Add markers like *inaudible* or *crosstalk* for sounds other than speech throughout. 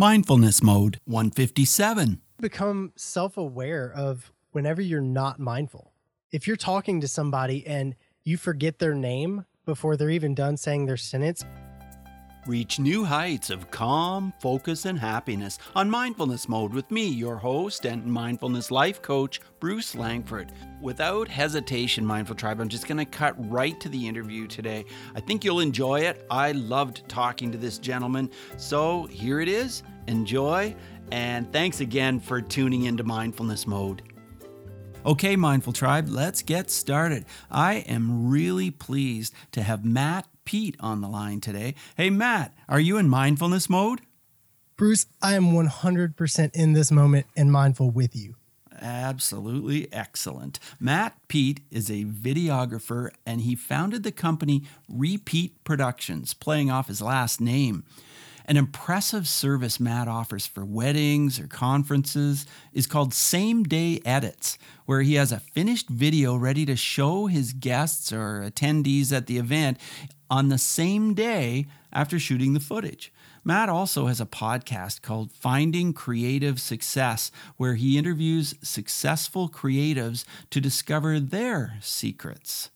Mindfulness Mode 157. Become self aware of whenever you're not mindful. If you're talking to somebody and you forget their name before they're even done saying their sentence, Reach new heights of calm, focus, and happiness on Mindfulness Mode with me, your host and mindfulness life coach, Bruce Langford. Without hesitation, Mindful Tribe, I'm just going to cut right to the interview today. I think you'll enjoy it. I loved talking to this gentleman. So here it is. Enjoy. And thanks again for tuning into Mindfulness Mode. Okay, Mindful Tribe, let's get started. I am really pleased to have Matt Peet on the line today. Hey, Matt, are you in mindfulness mode? Bruce, I am 100% in this moment and mindful with you. Absolutely excellent. Matt Peet is a videographer and he founded the company Re-Peet Productions, playing off his last name. An impressive service Matt offers for weddings or conferences is called Same Day Edits, where he has a finished video ready to show his guests or attendees at the event on the same day after shooting the footage. Matt also has a podcast called Finding Creative Success, where he interviews successful creatives to discover their secrets.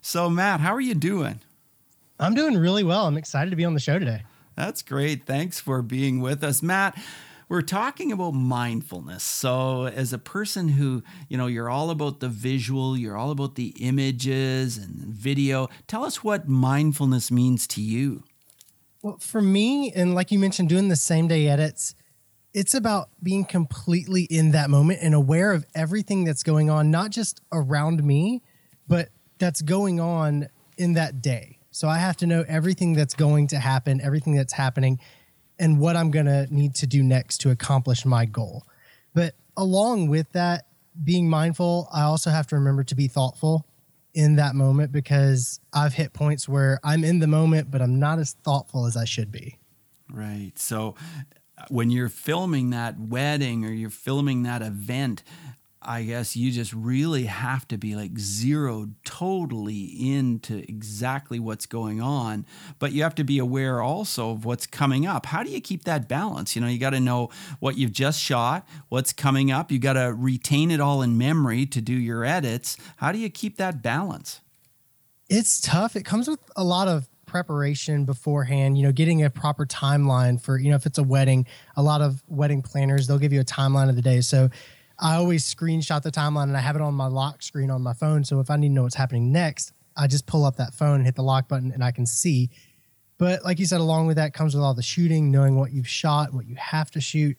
So, Matt, how are you doing? I'm doing really well. I'm excited to be on the show today. That's great. Thanks for being with us, Matt we're talking about mindfulness. So, as a person who, you know, you're all about the visual, you're all about the images and video, tell us what mindfulness means to you. Well, for me, and like you mentioned, doing the same day edits, it's about being completely in that moment and aware of everything that's going on, not just around me, but that's going on in that day. So I have to know everything that's going to happen, everything that's happening, and what I'm going to need to do next to accomplish my goal. But along with that, being mindful, I also have to remember to be thoughtful in that moment because I've hit points where I'm in the moment, but I'm not as thoughtful as I should be. Right. So uh, when you're filming that wedding or you're filming that event, I guess you just really have to be like zeroed totally into exactly what's going on. But you have to be aware also of what's coming up. How do you keep that balance? You know, you got to know what you've just shot, what's coming up. You got to retain it all in memory to do your edits. How do you keep that balance? It's tough. It comes with a lot of preparation beforehand, you know, getting a proper timeline for, you know, if it's a wedding, a lot of wedding planners, they'll give you a timeline of the day. So I always screenshot the timeline and I have it on my lock screen on my phone. So if I need to know what's happening next, I just pull up that phone and hit the lock button and I can see. But like you said, along with that comes with all the shooting, knowing what you've shot, what you have to shoot.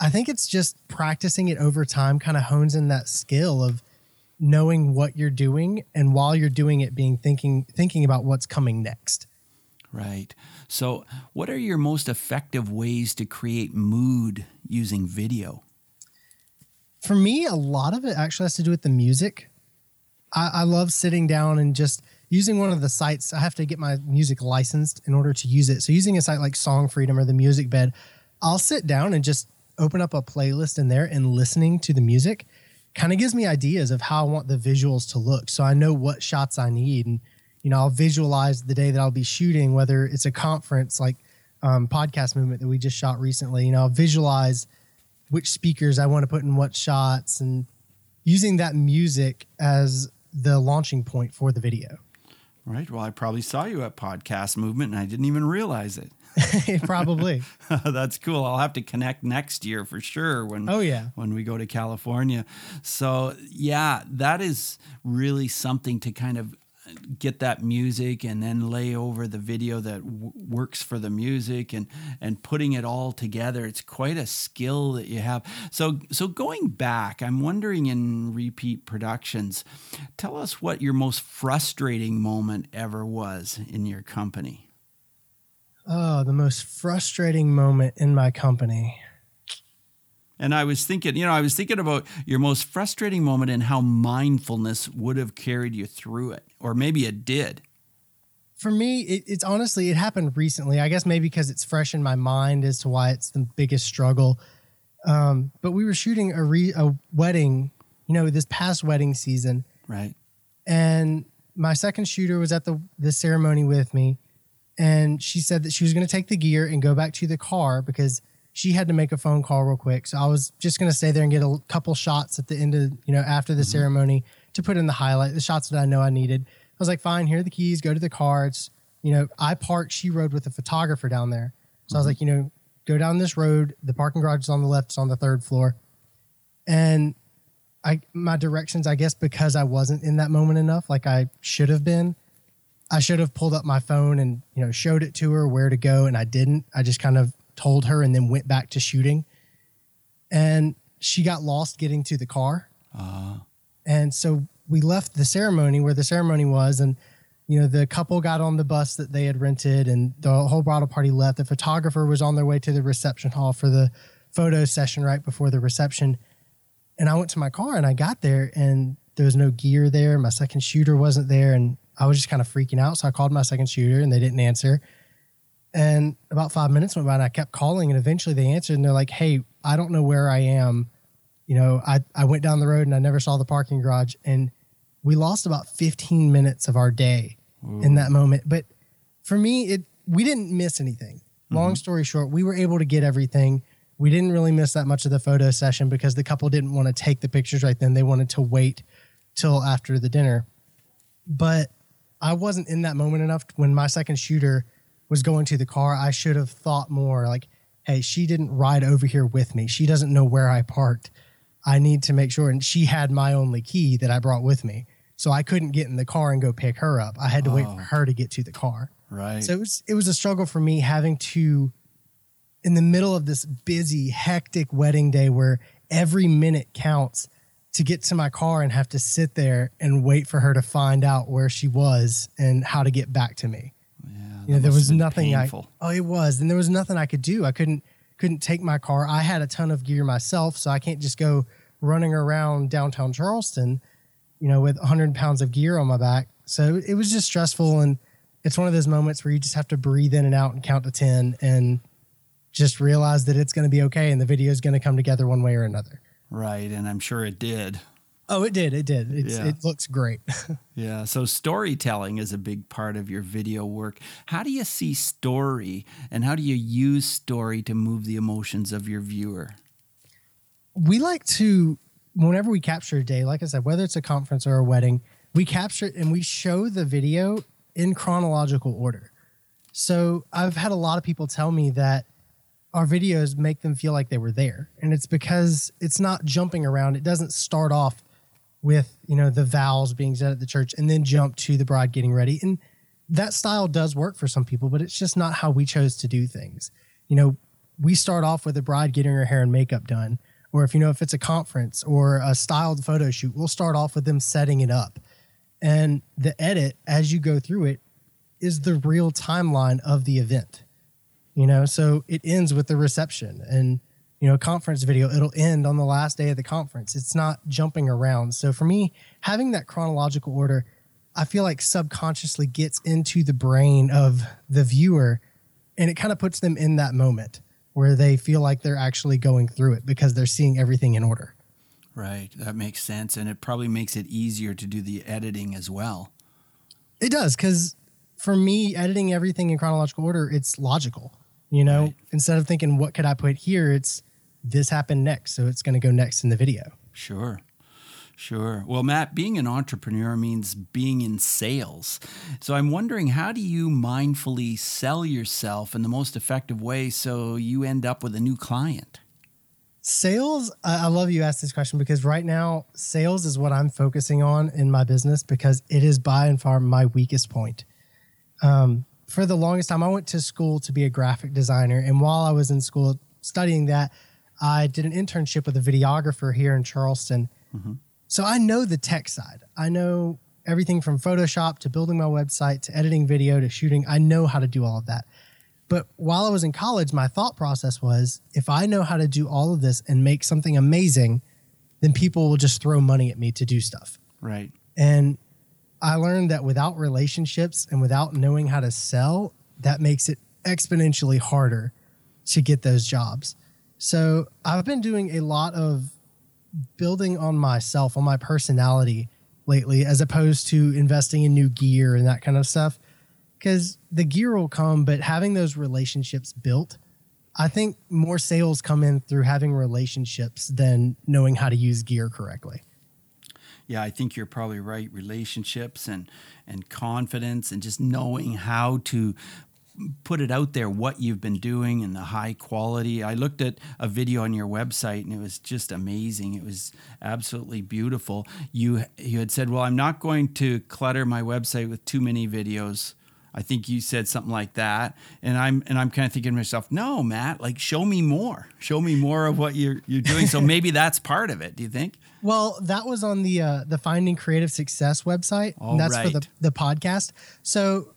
I think it's just practicing it over time kind of hones in that skill of knowing what you're doing and while you're doing it being thinking thinking about what's coming next. Right. So, what are your most effective ways to create mood using video? For me, a lot of it actually has to do with the music. I, I, love sitting down and just using one of the sites. I have to get my music licensed in order to use it. So using a site like Song Freedom or the Music Bed, I'll sit down and just open up a playlist in there and listening to the music kind of gives me ideas of how I want the visuals to look. So I know what shots I need and you know, I'll visualize the day that I'll be shooting, whether it's a conference like um, podcast movement that we just shot recently. You know, I'll visualize – which speakers I want to put in what shots and using that music as the launching point for the video. Right. Well, I probably saw you at Podcast Movement and I didn't even realize it. *laughs* probably. *laughs* That's cool. I'll have to connect next year for sure when Oh yeah. when we go to California. So, yeah, that is really something to kind of get that music and then lay over the video that w- works for the music and and putting it all together it's quite a skill that you have. So so going back i'm wondering in re-peet productions tell us what your most frustrating moment ever was in your company. Oh the most frustrating moment in my company and I was thinking, you know, I was thinking about your most frustrating moment and how mindfulness would have carried you through it, or maybe it did. For me, it, it's honestly, it happened recently. I guess maybe because it's fresh in my mind as to why it's the biggest struggle. Um, but we were shooting a, re, a wedding, you know, this past wedding season. Right. And my second shooter was at the, the ceremony with me. And she said that she was going to take the gear and go back to the car because she had to make a phone call real quick. So I was just going to stay there and get a couple shots at the end of, you know, after the mm-hmm. ceremony to put in the highlight, the shots that I know I needed. I was like, fine, here are the keys, go to the cards. You know, I parked, she rode with a photographer down there. So I was mm-hmm. like, you know, go down this road. The parking garage is on the left, it's on the third floor. And I my directions, I guess because I wasn't in that moment enough, like I should have been. I should have pulled up my phone and, you know, showed it to her where to go and I didn't. I just kind of told her and then went back to shooting. And she got lost getting to the car. Uh, And so we left the ceremony where the ceremony was, and you know the couple got on the bus that they had rented, and the whole bridal party left. The photographer was on their way to the reception hall for the photo session right before the reception. And I went to my car and I got there, and there was no gear there. My second shooter wasn't there, and I was just kind of freaking out. So I called my second shooter, and they didn't answer. And about five minutes went by, and I kept calling, and eventually they answered, and they're like, "Hey, I don't know where I am." you know, I, I went down the road and I never saw the parking garage and we lost about 15 minutes of our day mm. in that moment. But for me, it we didn't miss anything. Mm-hmm. Long story short, we were able to get everything. We didn't really miss that much of the photo session because the couple didn't want to take the pictures right then. They wanted to wait till after the dinner. But I wasn't in that moment enough when my second shooter was going to the car. I should have thought more like, hey, she didn't ride over here with me. She doesn't know where I parked. I need to make sure. And she had my only key that I brought with me. So I couldn't get in the car and go pick her up. I had to wait Oh. for her to get to the car. right. So it was it was a struggle for me having to in the middle of this busy, hectic wedding day where every minute counts to get to my car and have to sit there and wait for her to find out where she was and how to get back to me. Yeah, You know, there was nothing painful. I Oh, it was. And there was nothing I could do. I couldn't couldn't take my car. I had a ton of gear myself, so I can't just go running around downtown Charleston, you know, with 100 pounds of gear on my back. So it was just stressful and it's one of those moments where you just have to breathe in and out and count to 10 and just realize that it's going to be okay and the video is going to come together one way or another. Right, and I'm sure it did. Oh, it did. It did. It's, Yeah. It looks great. *laughs* Yeah, so storytelling is a big part of your video work. How do you see story and how do you use story to move the emotions of your viewer? we like to whenever we capture a day like i said whether it's a conference or a wedding we capture it and we show the video in chronological order so i've had a lot of people tell me that our videos make them feel like they were there and it's because it's not jumping around it doesn't start off with you know the vows being said at the church and then jump to the bride getting ready. And that style does work for some people but it's just not how we chose to do things. You know we start off with the bride getting her hair and makeup done or if you know if it's a conference or a styled photo shoot we'll start off with them setting it up. And the edit as you go through it is the real timeline of the event you know? So it ends with the reception and you know a conference video it'll end on the last day of the conference it's not jumping around so for me having that chronological order i feel like subconsciously gets into the brain of the viewer and it kind of puts them in that moment where they feel like they're actually going through it because they're seeing everything in order Right, that makes sense. And it probably makes it easier to do the editing as well. It does because for me, editing everything in chronological order, it's logical. You know, Right. instead of thinking what could I put here, it's this happened next, so it's going to go next in the video. Sure. Sure. Well, Matt, being an entrepreneur means being in sales. So I'm wondering how do you mindfully sell yourself in the most effective way so you end up with a new client? Sales, I love you asked this question because right now, sales is what I'm focusing on in my business because it is by and far my weakest point. Um, for the longest time, I went to school to be a graphic designer. And while I was in school studying that, I did an internship with a videographer here in Charleston. Mm-hmm. So I know the tech side. I know everything from Photoshop to building my website to editing video to shooting. I know how to do all of that. But while I was in college, my thought process was if I know how to do all of this and make something amazing, then people will just throw money at me to do stuff. Right. And I learned that without relationships and without knowing how to sell, that makes it exponentially harder to get those jobs. So I've been doing a lot of building on myself, on my personality lately, as opposed to investing in new gear and that kind of stuff. Because the gear will come, but having those relationships built I think more sales come in through having relationships than knowing how to use gear correctly. Yeah, I think you're probably right. Relationships and and confidence and just knowing how to put it out there what you've been doing and the high quality. I looked at a video on your website and it was just amazing. It was absolutely beautiful. You you had said, "Well, I'm not going to clutter my website with too many videos." I think you said something like that, and I'm and I'm kind of thinking to myself, no, Matt, like show me more, show me more of what you're you're doing. So maybe that's part of it. Do you think? Well, that was on the uh, the Finding Creative Success website. All and that's right. for the the podcast. So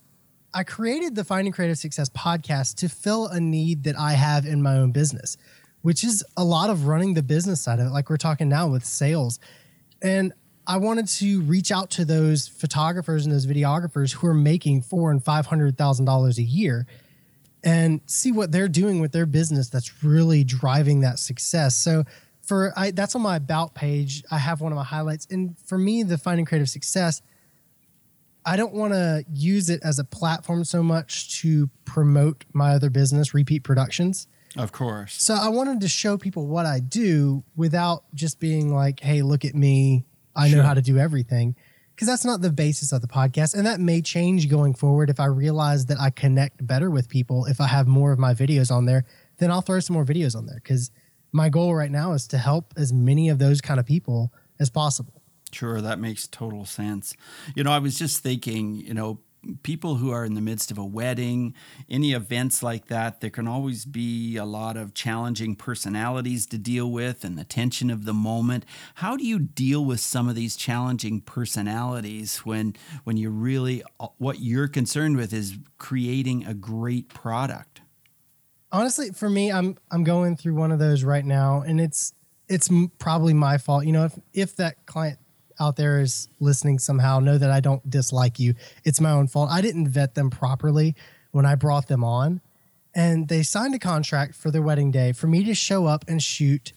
I created the Finding Creative Success podcast to fill a need that I have in my own business, which is a lot of running the business side of it, like we're talking now with sales. And I wanted to reach out to those photographers and those videographers who are making four and five hundred thousand dollars a year and see what they're doing with their business that's really driving that success. So for I that's on my about page. I have one of my highlights. And for me, the finding creative success, I don't want to use it as a platform so much to promote my other business, Re-Peet Productions. Of course. So I wanted to show people what I do without just being like, hey, look at me. I know how to do everything. Because that's not the basis of the podcast. And that may change going forward if I realize that I connect better with people. If I have more of my videos on there, then I'll throw some more videos on there. Because my goal right now is to help as many of those kind of people as possible. Sure, that makes total sense. You know, I was just thinking, you know, people who are in the midst of a wedding, any events like that, there can always be a lot of challenging personalities to deal with and the tension of the moment. How do you deal with some of these challenging personalities when when you really uh, what you're concerned with is creating a great product? honestly for me i'm i'm going through one of those right now and it's it's probably my fault you know if if that client out there is listening somehow know that i don't dislike you. It's my own fault. I didn't vet them properly when i brought them on. And they signed a contract for their wedding day for me to show up and shoot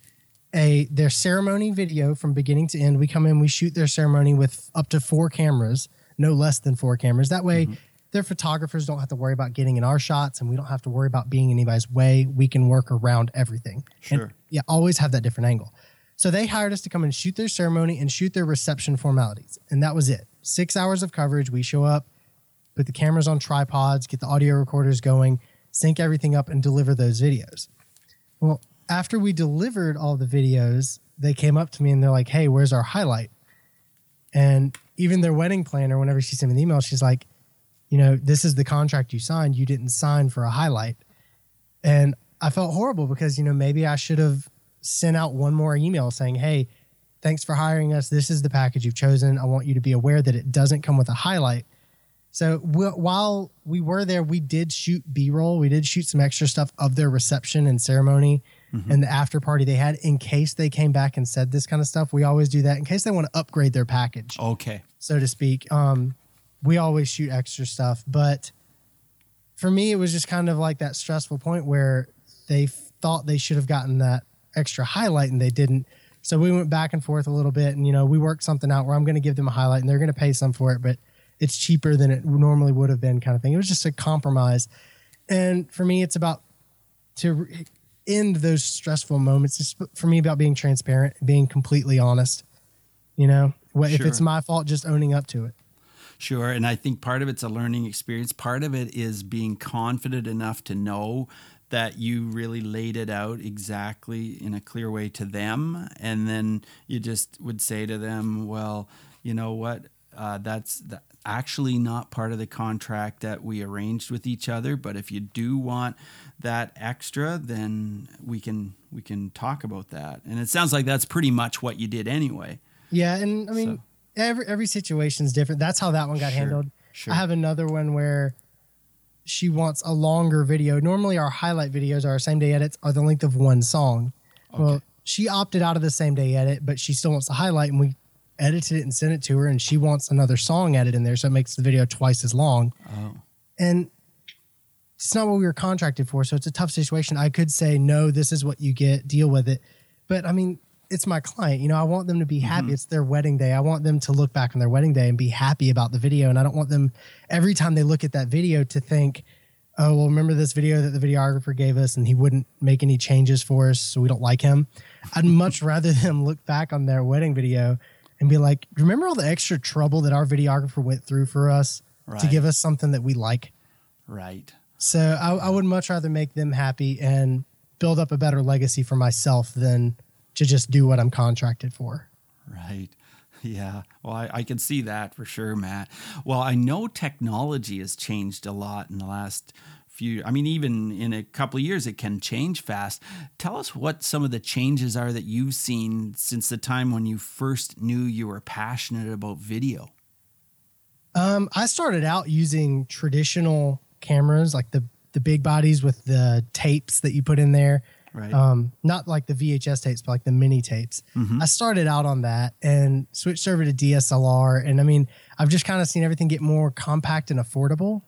a their ceremony video from beginning to end. We come in we shoot their ceremony with up to four cameras no less than four cameras. That way mm-hmm. their photographers don't have to worry about getting in our shots and we don't have to worry about being anybody's way. We can work around everything. And, Sure. yeah always have that different angle so they hired us to come and shoot their ceremony and shoot their reception formalities and that was it six hours of coverage we show up put the cameras on tripods get the audio recorders going sync everything up and deliver those videos well, after we delivered all the videos, they came up to me and they're like, "Hey, where's our highlight?" And even their wedding planner, whenever she sent me the email, she's like, "You know, this is the contract you signed. You didn't sign for a highlight." And I felt horrible because you know maybe I should have sent out one more email saying, "Hey, thanks for hiring us. This is the package you've chosen. I want you to be aware that it doesn't come with a highlight." So wh- while we were there, we did shoot B roll. We did shoot some extra stuff of their reception and ceremony and the after party they had in case they came back and said this kind of stuff. We always do that in case they want to upgrade their package, Okay. so to speak. Um, we always shoot extra stuff. But for me, it was just kind of like that stressful point where they thought they should have gotten that extra highlight and they didn't. So we went back and forth a little bit, and you know, we worked something out where I'm going to give them a highlight and they're going to pay some for it, but it's cheaper than it normally would have been, kind of thing. It was just a compromise. And for me, it's about to end those stressful moments. It's for me about being transparent, being completely honest. You know, what if it's my fault, just owning up to it. Sure. And I think part of it's a learning experience. Part of it is being confident enough to know that you really laid it out exactly in a clear way to them. And then you just would say to them, well, you know what? Uh, that's th- actually not part of the contract that we arranged with each other. But if you do want that extra, then we can we can talk about that. And it sounds like that's pretty much what you did anyway. Yeah, and I mean, So- every every situation's different. That's how that one got Sure, handled. sure. I have another one where she wants a longer video. Normally, our highlight videos, our same day edits, are the length of one song. Well, she opted out of the same day edit, but she still wants the highlight, and we edited it and sent it to her, and she wants another song added in there, so it makes the video twice as long. Oh. And it's not what we were contracted for, so it's a tough situation. I could say no, this is what you get, deal with it. But I mean, it's my client. You know, I want them to be happy. Mm-hmm. It's their wedding day. I want them to look back on their wedding day and be happy about the video. And I don't want them every time they look at that video to think, oh, well, remember this video that the videographer gave us and he wouldn't make any changes for us, so we don't like him. I'd *laughs* much rather them look back on their wedding video and be like, remember all the extra trouble that our videographer went through for us Right. to give us something that we like? Right. So I, I would much rather make them happy and build up a better legacy for myself than to just do what I'm contracted for. Right. *laughs* Yeah. Well, I, I can see that for sure, Matt. Well, I know technology has changed a lot in the last few. I mean, even in a couple of years, it can change fast. Tell us what some of the changes are that you've seen since the time when you first knew you were passionate about video. Um, I started out using traditional cameras, like the the big bodies with the tapes that you put in there. Right. Um, not like the VHS tapes, but like the mini tapes. Mhm. I started out on that and switched over to DSLR. And I mean, I've just kind of seen everything get more compact and affordable,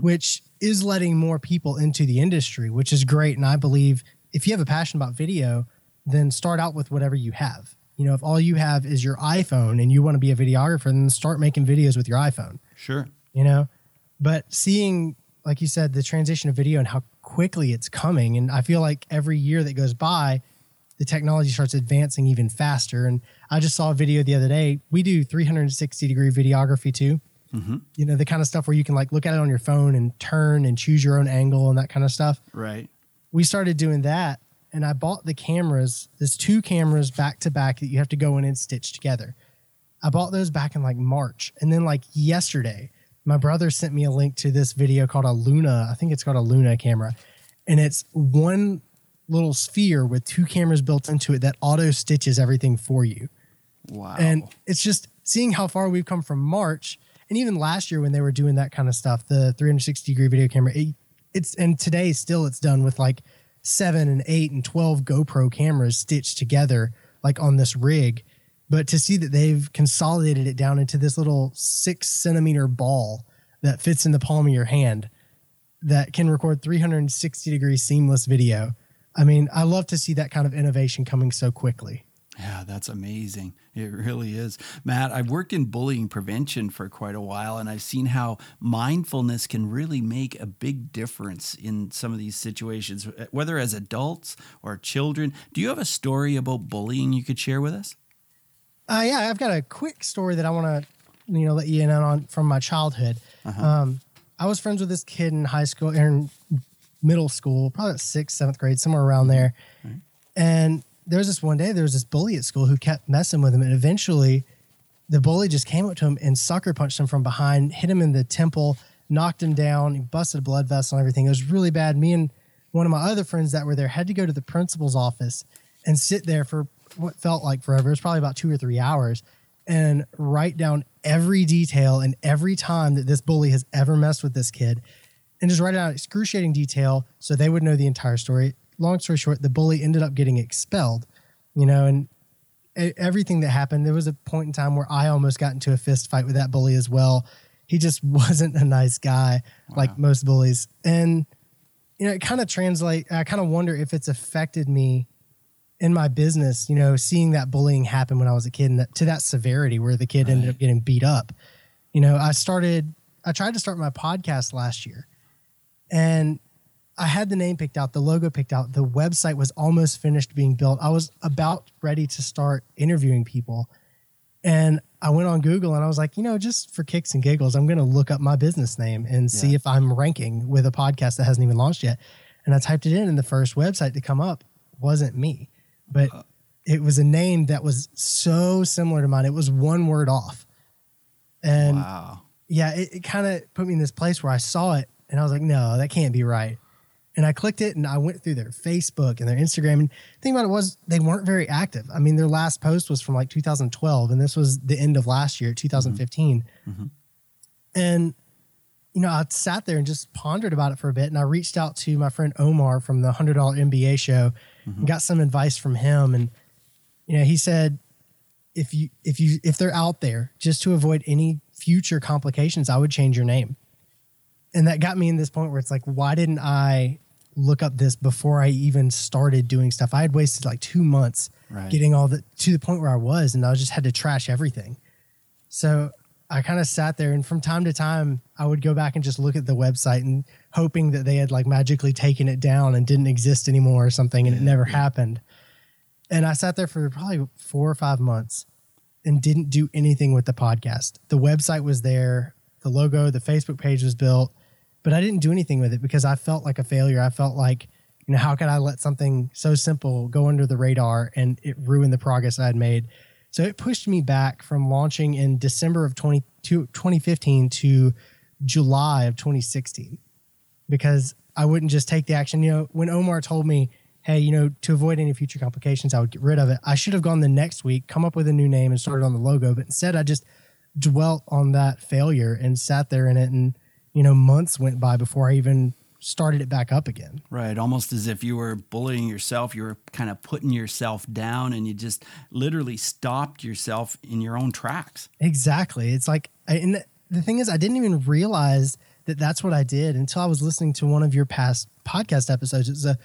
which is letting more people into the industry, which is great. And I believe if you have a passion about video, then start out with whatever you have. You know, if all you have is your iPhone and you want to be a videographer, then start making videos with your iPhone Sure. you know but seeing like you said the transition of video and how quickly it's coming. And i feel like every year that goes by the technology starts advancing even faster. And i just saw a video the other day. We do 360 degree videography too. Mhm. you know the kind of stuff where you can like look at it on your phone and turn and choose your own angle and that kind of stuff. Right. we started doing that and i bought the cameras there's two cameras back to back that you have to go in and stitch together. I bought those back in like march and then like yesterday my brother sent me a link to this video called a luna i think it's called a luna camera and it's one little sphere with two cameras built into it that auto stitches everything for you Wow. and it's just seeing how far we've come from March, and even last year when they were doing that kind of stuff, the 360 degree video camera. It, it's and today still it's done with like seven and eight and 12 GoPro cameras stitched together like on this rig. But to see that they've consolidated it down into this little six centimeter ball that fits in the palm of your hand that can record 360 degree seamless video. I mean, I love to see that kind of innovation coming so quickly. Yeah, that's amazing. It really is. Matt, I've worked in bullying prevention for quite a while, and I've seen how mindfulness can really make a big difference in some of these situations, whether as adults or children. Do you have a story about bullying you could share with us? Uh, yeah, I've got a quick story that I want to, you know, let you in on from my childhood. Um, I was friends with this kid in high school, or in middle school, probably sixth, seventh grade, somewhere around there. And there was this one day, there was this bully at school who kept messing with him, and eventually, the bully just came up to him and sucker punched him from behind, hit him in the temple, knocked him down, he busted a blood vessel and everything. It was really bad. Me and one of my other friends that were there had to go to the principal's office and sit there for what felt like forever. It was probably about two or three hours and write down every detail and every time that this bully has ever messed with this kid and just write it out in excruciating detail so they would know the entire story. Long story short, the bully ended up getting expelled, you know, and everything that happened, there was a point in time where I almost got into a fist fight with that bully as well. He just *laughs* wasn't a nice guy like most bullies. And, you know, it kind of translate, I kind of wonder if it's affected me in my business, you know, seeing that bullying happen when I was a kid and that, to that severity where the kid ended up getting beat up. You know, I started, I tried to start my podcast last year and I had the name picked out, the logo picked out, the website was almost finished being built. I was about ready to start interviewing people. And I went on Google and I was like, you know, just for kicks and giggles, I'm going to look up my business name and see Yeah. if I'm ranking with a podcast that hasn't even launched yet. And I typed it in, and the first website to come up wasn't me, but it was a name that was so similar to mine. It was one word off. And wow. yeah, it, it kind of put me in this place where I saw it and I was like, no, that can't be right. And I clicked it and I went through their Facebook and their Instagram. And the thing about it was they weren't very active. I mean, their last post was from like 2012, and this was the end of last year, 2015. Mhm. And you know, I sat there and just pondered about it for a bit. And I reached out to my friend Omar from the $100 MBA show and got some advice from him. And, you know, he said, if you, if you, if they're out there just to avoid any future complications, I would change your name. And that got me in this point where it's like, why didn't I look up this before I even started doing stuff? I had wasted like two months Right. getting all the, to the point where I was, and I just had to trash everything. So I kind of sat there and from time to time I would go back and just look at the website and hoping that they had like magically taken it down and didn't exist anymore or something and it never happened. And I sat there for probably 4 or 5 months and didn't do anything with the podcast. The website was there, the logo, the Facebook page was built, but I didn't do anything with it because I felt like a failure. I felt like you know, how could I let something so simple go under the radar and it ruin the progress I had made? So it pushed me back from launching in December of 20, 2015 to July of 2016 because I wouldn't just take the action. You know, when Omar told me, hey, you know, to avoid any future complications, I would get rid of it. I should have gone the next week, come up with a new name and started on the logo. But instead, I just dwelt on that failure and sat there in it. And, you know, months went by before I even started it back up again. Right. Almost as if you were bullying yourself. You were kind of putting yourself down and you just literally stopped yourself in your own tracks. Exactly. It's like, and the thing is, I didn't even realize that that's what I did until I was listening to one of your past podcast episodes. It's a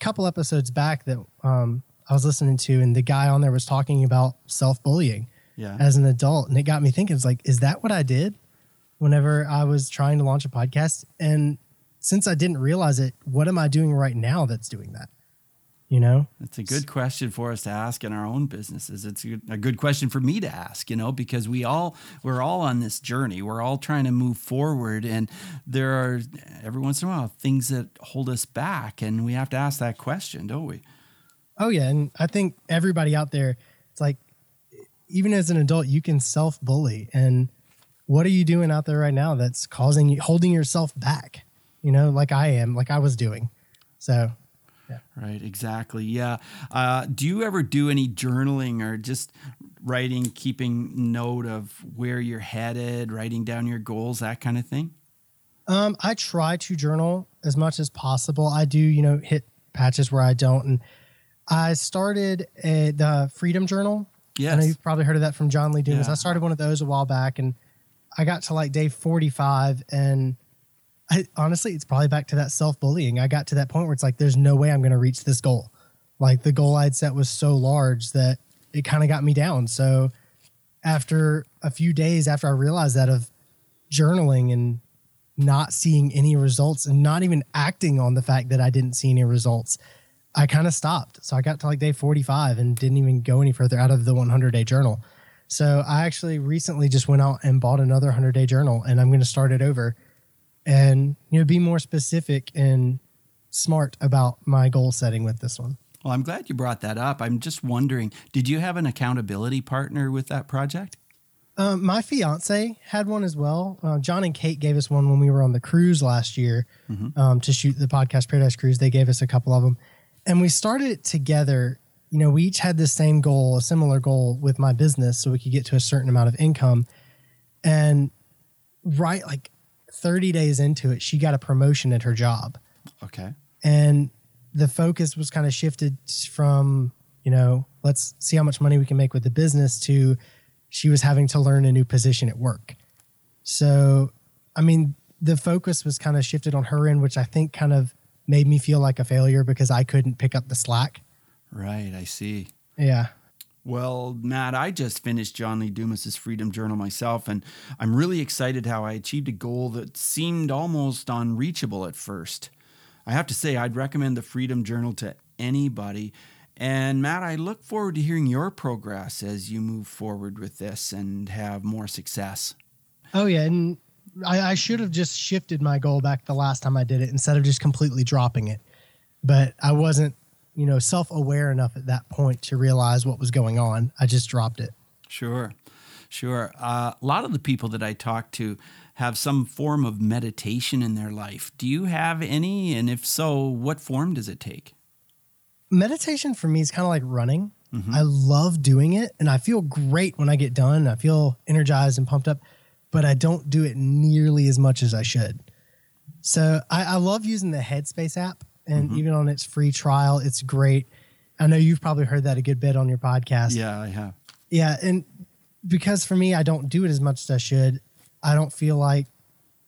couple episodes back that um, I was listening to, and the guy on there was talking about self bullying yeah. as an adult. And it got me thinking, it's like, is that what I did whenever I was trying to launch a podcast? And since I didn't realize it, what am I doing right now that's doing that? You know, it's a good question for us to ask in our own businesses. It's a good question for me to ask, you know, because we all we're all on this journey. We're all trying to move forward, and there are every once in a while things that hold us back, and we have to ask that question, don't we? Oh yeah, and I think everybody out there, it's like even as an adult, you can self bully, and what are you doing out there right now that's causing you holding yourself back? You know, like I am, like I was doing. So, yeah. Right, exactly. Yeah. Uh, do you ever do any journaling or just writing, keeping note of where you're headed, writing down your goals, that kind of thing? Um, I try to journal as much as possible. I do, you know, hit patches where I don't. And I started a, the Freedom Journal. Yes. I know you've probably heard of that from John Lee Dumas. Yeah. I started one of those a while back and I got to like day 45 and I, honestly, it's probably back to that self bullying. I got to that point where it's like, there's no way I'm going to reach this goal. Like the goal I'd set was so large that it kind of got me down. So after a few days after I realized that of journaling and not seeing any results and not even acting on the fact that I didn't see any results, I kind of stopped. So I got to like day 45 and didn't even go any further out of the 100 day journal. So I actually recently just went out and bought another 100 day journal and I'm going to start it over and you know be more specific and smart about my goal setting with this one. Well, I'm glad you brought that up. I'm just wondering, did you have an accountability partner with that project? Um, my fiance had one as well. Uh, John and Kate gave us one when we were on the cruise last year mm-hmm. um, to shoot the podcast Paradise Cruise. They gave us a couple of them, and we started it together. You know, we each had the same goal, a similar goal with my business, so we could get to a certain amount of income. And right, like 30 days into it, she got a promotion at her job. Okay. And the focus was kind of shifted from, you know, let's see how much money we can make with the business to she was having to learn a new position at work. So, I mean, the focus was kind of shifted on her end, which I think kind of made me feel like a failure because I couldn't pick up the slack. Right. I see. Yeah. Well, Matt, I just finished John Lee Dumas's Freedom Journal myself, and I'm really excited how I achieved a goal that seemed almost unreachable at first. I have to say, I'd recommend the Freedom Journal to anybody. And Matt, I look forward to hearing your progress as you move forward with this and have more success. Oh, yeah. And I, I should have just shifted my goal back the last time I did it instead of just completely dropping it. But I wasn't you know, self aware enough at that point to realize what was going on. I just dropped it. Sure. Sure. Uh, a lot of the people that I talk to have some form of meditation in their life. Do you have any? And if so, what form does it take? Meditation for me is kind of like running. Mm-hmm. I love doing it and I feel great when I get done. I feel energized and pumped up, but I don't do it nearly as much as I should. So I, I love using the Headspace app and mm-hmm. even on its free trial, it's great. I know you've probably heard that a good bit on your podcast. Yeah, I have. Yeah, and because for me, I don't do it as much as I should. I don't feel like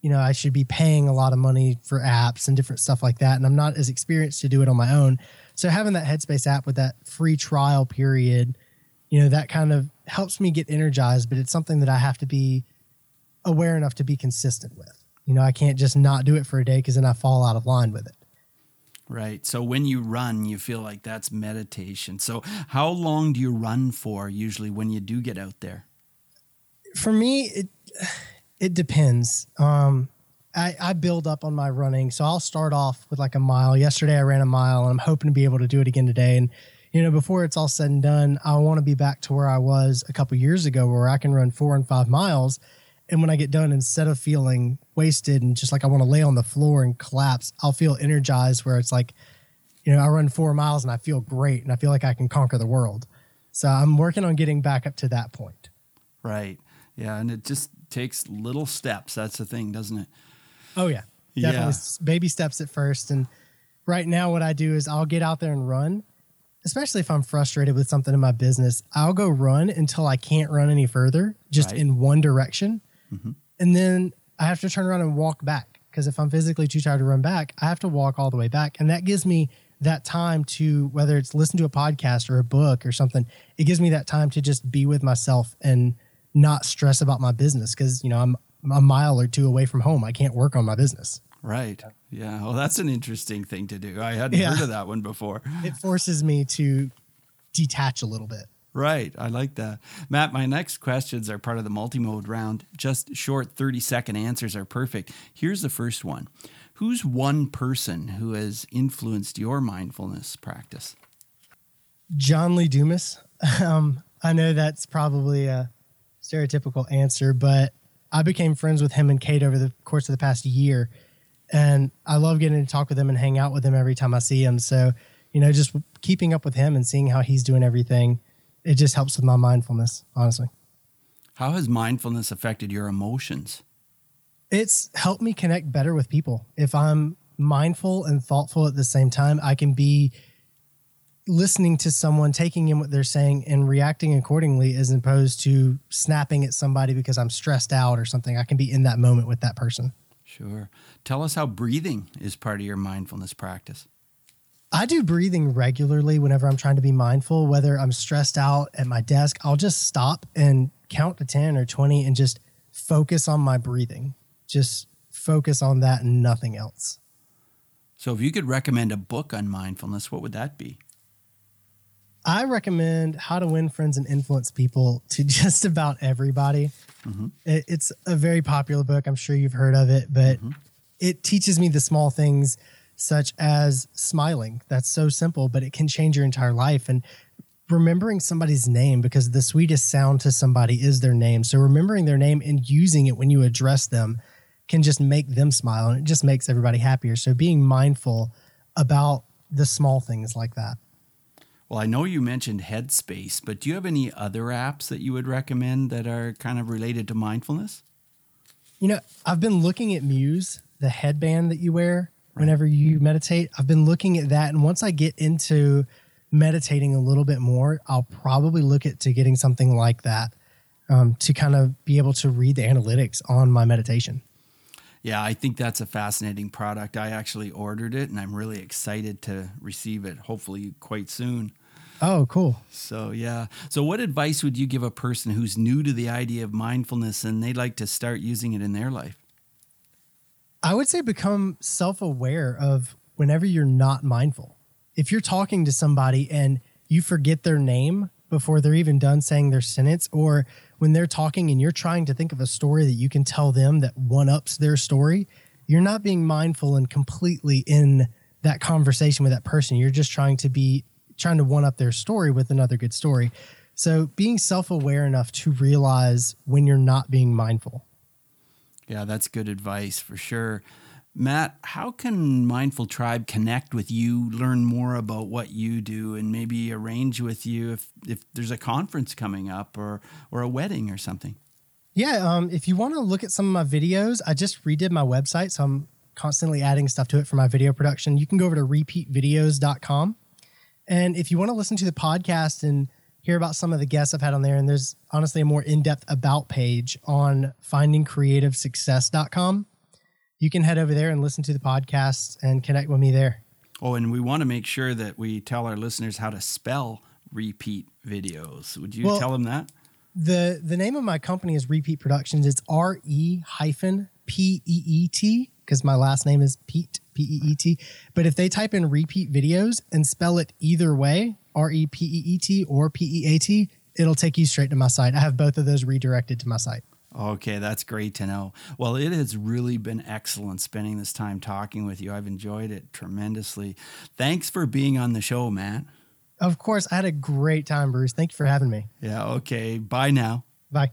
you know I should be paying a lot of money for apps and different stuff like that, and I'm not as experienced to do it on my own. So having that Headspace app with that free trial period, you know, that kind of helps me get energized. But it's something that I have to be aware enough to be consistent with. You know, I can't just not do it for a day because then I fall out of line with it. Right. So when you run, you feel like that's meditation. So how long do you run for usually when you do get out there? For me, it it depends. Um, I, I build up on my running, so I'll start off with like a mile. Yesterday, I ran a mile, and I'm hoping to be able to do it again today. And you know, before it's all said and done, I want to be back to where I was a couple years ago, where I can run four and five miles. And when I get done, instead of feeling wasted and just like I want to lay on the floor and collapse, I'll feel energized where it's like, you know, I run four miles and I feel great and I feel like I can conquer the world. So I'm working on getting back up to that point. Right. Yeah. And it just takes little steps. That's the thing, doesn't it? Oh, yeah. Definitely yeah. baby steps at first. And right now, what I do is I'll get out there and run especially if I'm frustrated with something in my business, I'll go run until I can't run any further, just right. in one direction. Mm-hmm. And then I have to turn around and walk back because if I'm physically too tired to run back, I have to walk all the way back. And that gives me that time to, whether it's listen to a podcast or a book or something, it gives me that time to just be with myself and not stress about my business because, you know, I'm a mile or two away from home. I can't work on my business. Right. Yeah. Well, that's an interesting thing to do. I hadn't yeah. heard of that one before. It forces me to detach a little bit. Right. I like that. Matt, my next questions are part of the multi-mode round. Just short 30 second answers are perfect. Here's the first one. Who's one person who has influenced your mindfulness practice? John Lee Dumas. *laughs* Um, I know that's probably a stereotypical answer, but I became friends with him and Kate over the course of the past year and I love getting to talk with him and hang out with him every time I see him. So, you know, just keeping up with him and seeing how he's doing everything, it just helps with my mindfulness, honestly. How has mindfulness affected your emotions? It's helped me connect better with people. If I'm mindful and thoughtful at the same time, I can be listening to someone, taking in what they're saying, and reacting accordingly as opposed to snapping at somebody because I'm stressed out or something. I can be in that moment with that person. Sure. Tell us how breathing is part of your mindfulness practice. I do breathing regularly whenever I'm trying to be mindful, whether I'm stressed out at my desk, I'll just stop and count to 10 or 20 and just focus on my breathing. Just focus on that and nothing else. So, if you could recommend a book on mindfulness, what would that be? I recommend How to Win Friends and Influence People to *laughs* just about everybody. Mm-hmm. It, it's a very popular book. I'm sure you've heard of it, but mm-hmm. it teaches me the small things such as smiling. That's so simple, but it can change your entire life. And remembering somebody's name because the sweetest sound to somebody is their name. So remembering their name and using it when you address them can just make them smile and it just makes everybody happier. So being mindful about the small things like that. Well, I know you mentioned Headspace, but do you have any other apps that you would recommend that are kind of related to mindfulness? You know, I've been looking at Muse, the headband that you wear whenever you meditate. I've been looking at that. And once I get into meditating a little bit more, I'll probably look at to getting something like that um, to kind of be able to read the analytics on my meditation. Yeah, I think that's a fascinating product. I actually ordered it and I'm really excited to receive it, hopefully, quite soon. Oh, cool. So, yeah. So, what advice would you give a person who's new to the idea of mindfulness and they'd like to start using it in their life? I would say become self aware of whenever you're not mindful. If you're talking to somebody and you forget their name before they're even done saying their sentence, or when they're talking and you're trying to think of a story that you can tell them that one ups their story, you're not being mindful and completely in that conversation with that person. You're just trying to be trying to one up their story with another good story. So being self aware enough to realize when you're not being mindful. Yeah, that's good advice for sure. Matt, how can Mindful Tribe connect with you, learn more about what you do, and maybe arrange with you if, if there's a conference coming up or, or a wedding or something? Yeah, um, if you want to look at some of my videos, I just redid my website, so I'm constantly adding stuff to it for my video production. You can go over to repeatvideos.com and if you want to listen to the podcast and hear about some of the guests I've had on there, and there's honestly a more in depth about page on findingcreativesuccess.com, you can head over there and listen to the podcast and connect with me there. Oh, and we want to make sure that we tell our listeners how to spell repeat videos. Would you well, tell them that? the the name of my company is Re-Peet Productions. It's R E hyphen P E E T because my last name is Peet P E E T. But if they type in Repeat Videos and spell it either way, R E P E E T or P E A T, it'll take you straight to my site. I have both of those redirected to my site. Okay, that's great to know. Well, it has really been excellent spending this time talking with you. I've enjoyed it tremendously. Thanks for being on the show, Matt. Of course, I had a great time, Bruce. Thank you for having me. Yeah, okay. Bye now. Bye.